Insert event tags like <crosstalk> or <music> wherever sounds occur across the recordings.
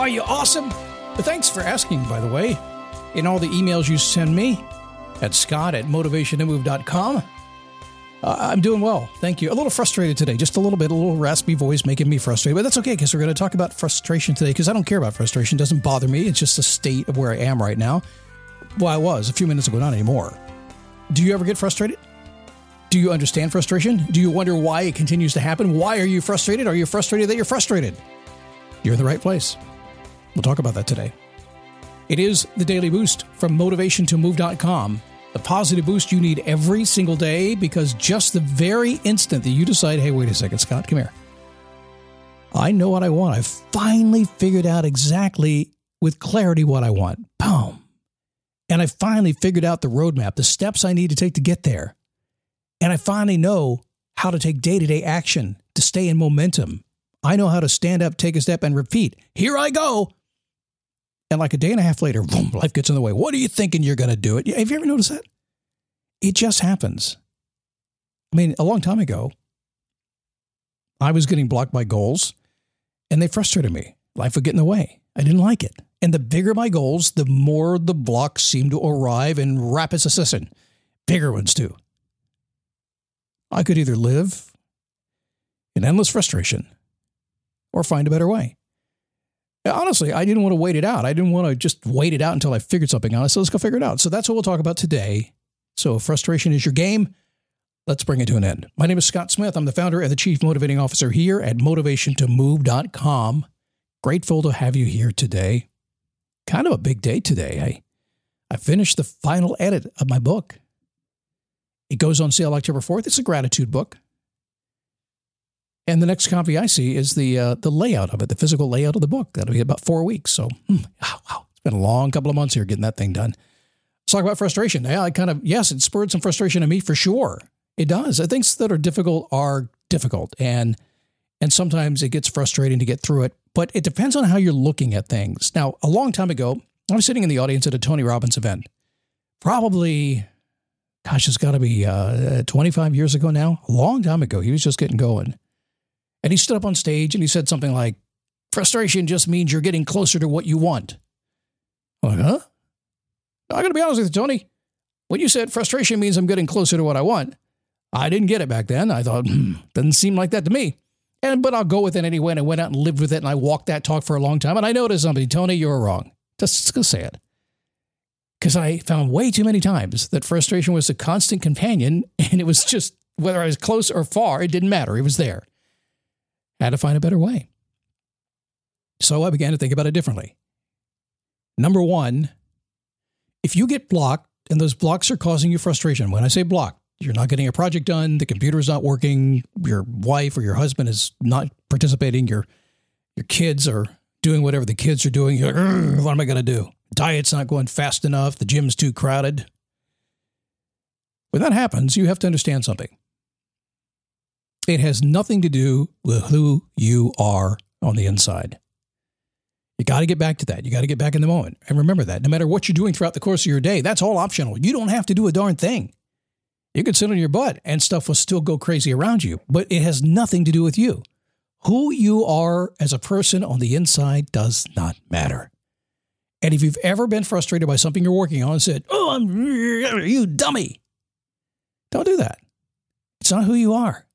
Are you awesome? Thanks for asking, by the way. In all the emails you send me at scott at motivationtomove.com. Uh, I'm doing well. Thank you. A little frustrated today, just a little bit, a little raspy voice making me frustrated, but that's okay because we're going to talk about frustration today because I don't care about frustration. It doesn't bother me. It's just a state of where I am right now. Well, I was a few minutes ago, not anymore. Do you ever get frustrated? Do you understand frustration? Do you wonder why it continues to happen? Why are you frustrated? Are you frustrated that you're frustrated? You're in the right place. We'll talk about that today. It is the daily boost from motivationtomove.com. The positive boost you need every single day because just the very instant that you decide, hey, wait a second, Scott, come here. I know what I want. I've finally figured out exactly with clarity what I want. Boom. And I finally figured out the roadmap, the steps I need to take to get there. And I finally know how to take day to day action to stay in momentum. I know how to stand up, take a step, and repeat. Here I go. And like a day and a half later, boom, life gets in the way. What are you thinking you're going to do it? Have you ever noticed that? It just happens. I mean, a long time ago, I was getting blocked by goals and they frustrated me. Life would get in the way. I didn't like it. And the bigger my goals, the more the blocks seemed to arrive in rapid succession. Bigger ones, too. I could either live in endless frustration or find a better way. Honestly, I didn't want to wait it out. I didn't want to just wait it out until I figured something out. So let's go figure it out. So that's what we'll talk about today. So if frustration is your game, let's bring it to an end. My name is Scott Smith. I'm the founder and the chief motivating officer here at motivationtomove.com. Grateful to have you here today. Kind of a big day today. I, I finished the final edit of my book. It goes on sale October 4th. It's a gratitude book. And the next copy I see is the uh, the layout of it, the physical layout of the book. That'll be about four weeks. So, hmm, wow, wow, it's been a long couple of months here getting that thing done. Let's talk about frustration. Yeah, I kind of yes, it spurred some frustration in me for sure. It does. Things that are difficult are difficult, and and sometimes it gets frustrating to get through it. But it depends on how you're looking at things. Now, a long time ago, I was sitting in the audience at a Tony Robbins event, probably gosh, it's got to be uh, 25 years ago now, a long time ago. He was just getting going. And he stood up on stage and he said something like, frustration just means you're getting closer to what you want. I'm like, huh? I got to be honest with you, Tony. When you said frustration means I'm getting closer to what I want, I didn't get it back then. I thought, hmm, doesn't seem like that to me. And but I'll go with it anyway. And I went out and lived with it and I walked that talk for a long time. And I noticed something, Tony, you were wrong. Just gonna say it. Because I found way too many times that frustration was a constant companion, <laughs> and it was just whether I was close or far, it didn't matter. It was there. Had to find a better way. So I began to think about it differently. Number one, if you get blocked and those blocks are causing you frustration, when I say blocked, you're not getting a project done, the computer's not working, your wife or your husband is not participating, your your kids are doing whatever the kids are doing. You're like, what am I going to do? Diet's not going fast enough, the gym's too crowded. When that happens, you have to understand something. It has nothing to do with who you are on the inside. You got to get back to that. You got to get back in the moment. And remember that no matter what you're doing throughout the course of your day, that's all optional. You don't have to do a darn thing. You could sit on your butt and stuff will still go crazy around you, but it has nothing to do with you. Who you are as a person on the inside does not matter. And if you've ever been frustrated by something you're working on and said, Oh, I'm you dummy, don't do that. It's not who you are.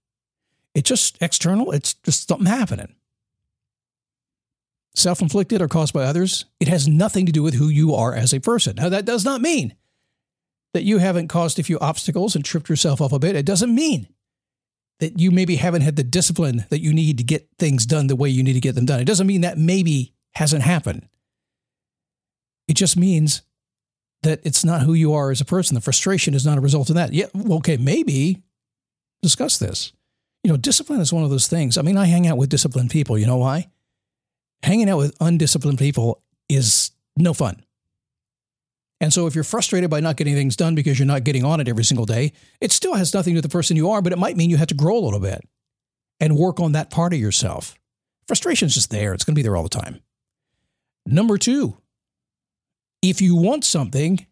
It's just external, it's just something happening. Self inflicted or caused by others, it has nothing to do with who you are as a person. Now, that does not mean that you haven't caused a few obstacles and tripped yourself off a bit. It doesn't mean that you maybe haven't had the discipline that you need to get things done the way you need to get them done. It doesn't mean that maybe hasn't happened. It just means that it's not who you are as a person. The frustration is not a result of that. Yeah, okay, maybe discuss this. You know, discipline is one of those things. I mean, I hang out with disciplined people. You know why? Hanging out with undisciplined people is no fun. And so if you're frustrated by not getting things done because you're not getting on it every single day, it still has nothing to do with the person you are, but it might mean you have to grow a little bit and work on that part of yourself. Frustration is just there. It's going to be there all the time. Number two, if you want something,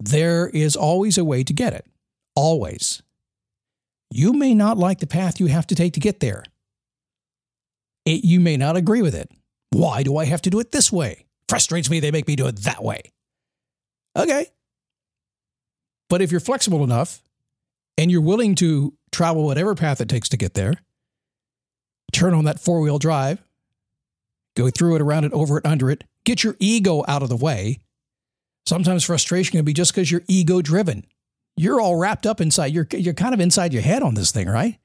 there is always a way to get it. Always. You may not like the path you have to take to get there. It, you may not agree with it. Why do I have to do it this way? frustrates me, they make me do it that way. Okay. But if you're flexible enough and you're willing to travel whatever path it takes to get there, turn on that four wheel drive, go through it, around it, over it, under it, get your ego out of the way. Sometimes frustration can be just because you're ego driven. You're all wrapped up inside, you're, you're kind of inside your head on this thing, right?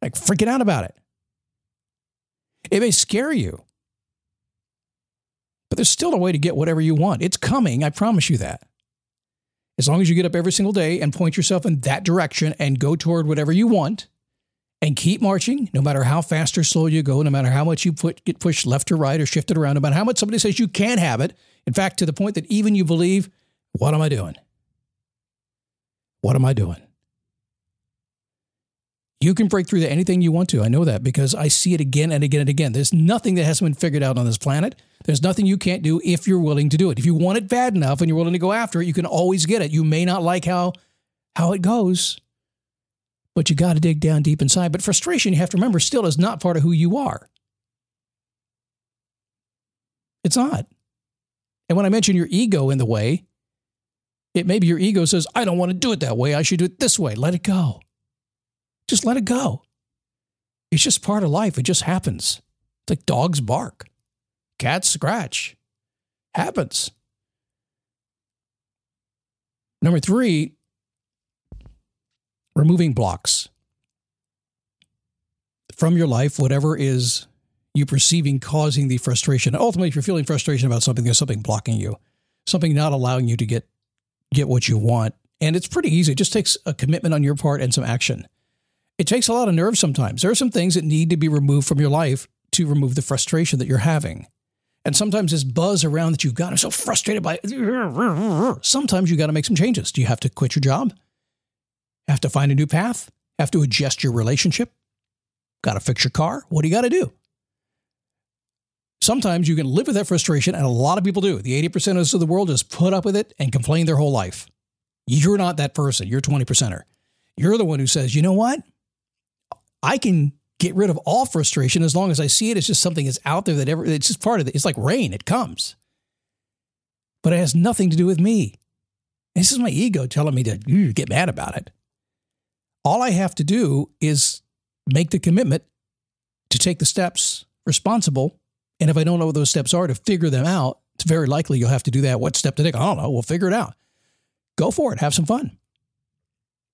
Like freaking out about it. It may scare you. But there's still a way to get whatever you want. It's coming, I promise you that. As long as you get up every single day and point yourself in that direction and go toward whatever you want and keep marching, no matter how fast or slow you go, no matter how much you put, get pushed left or right or shifted around, no matter how much somebody says you can't have it. In fact, to the point that even you believe, what am I doing? What am I doing? You can break through to anything you want to. I know that because I see it again and again and again. There's nothing that hasn't been figured out on this planet. There's nothing you can't do if you're willing to do it. If you want it bad enough and you're willing to go after it, you can always get it. You may not like how how it goes, but you got to dig down deep inside. But frustration, you have to remember, still is not part of who you are. It's not. And when I mention your ego in the way, it maybe your ego says, I don't want to do it that way. I should do it this way. Let it go. Just let it go. It's just part of life. It just happens. It's like dogs bark, cats scratch. Happens. Number three, removing blocks from your life, whatever is you perceiving causing the frustration. Ultimately, if you're feeling frustration about something, there's something blocking you, something not allowing you to get get what you want. And it's pretty easy. It just takes a commitment on your part and some action it takes a lot of nerve sometimes. There are some things that need to be removed from your life to remove the frustration that you're having. And sometimes this buzz around that you've got, I'm so frustrated by it. Sometimes you got to make some changes. Do you have to quit your job? Have to find a new path? Have to adjust your relationship? Got to fix your car? What do you got to do? Sometimes you can live with that frustration, and a lot of people do. The 80% of us of the world just put up with it and complain their whole life. You're not that person. You're 20%er. You're the one who says, you know what? I can get rid of all frustration as long as I see it It's just something that's out there that ever it's just part of it. It's like rain, it comes. But it has nothing to do with me. This is my ego telling me to get mad about it. All I have to do is make the commitment to take the steps responsible. And if I don't know what those steps are, to figure them out, it's very likely you'll have to do that. What step to take? I don't know. We'll figure it out. Go for it. Have some fun.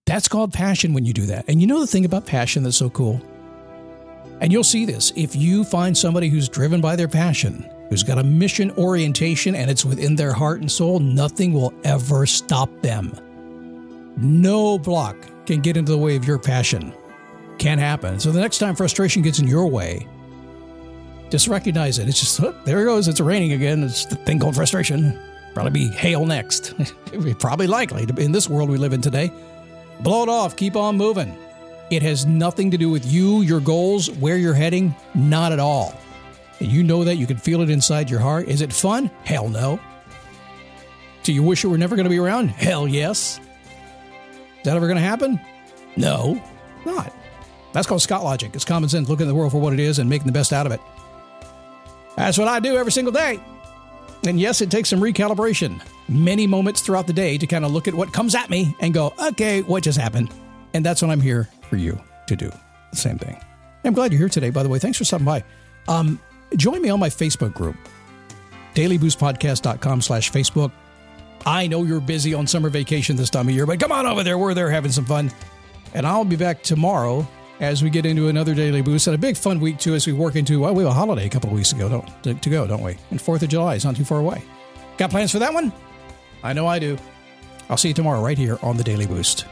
That's called passion when you do that. And you know the thing about passion that's so cool? And you'll see this if you find somebody who's driven by their passion, who's got a mission orientation and it's within their heart and soul, nothing will ever stop them. No block can get into the way of your passion. Can't happen. So the next time frustration gets in your way, just recognize it. It's just, oh, there it goes. It's raining again. It's the thing called frustration. Probably be hail next. <laughs> Probably likely in this world we live in today. Blow it off, keep on moving. It has nothing to do with you, your goals, where you're heading, not at all. And you know that, you can feel it inside your heart. Is it fun? Hell no. Do you wish it were never going to be around? Hell yes. Is that ever going to happen? No, not. That's called Scott Logic. It's common sense, looking at the world for what it is and making the best out of it. That's what I do every single day. And yes, it takes some recalibration, many moments throughout the day to kind of look at what comes at me and go, okay, what just happened? And that's what I'm here for you to do. The same thing. I'm glad you're here today, by the way. Thanks for stopping by. Um, join me on my Facebook group, dailyboostpodcast.com slash Facebook. I know you're busy on summer vacation this time of year, but come on over there. We're there having some fun. And I'll be back tomorrow as we get into another daily boost and a big fun week too as we work into well, we have a holiday a couple of weeks ago don't, to, to go don't we? And fourth of july is not too far away. Got plans for that one? I know i do. I'll see you tomorrow right here on the daily boost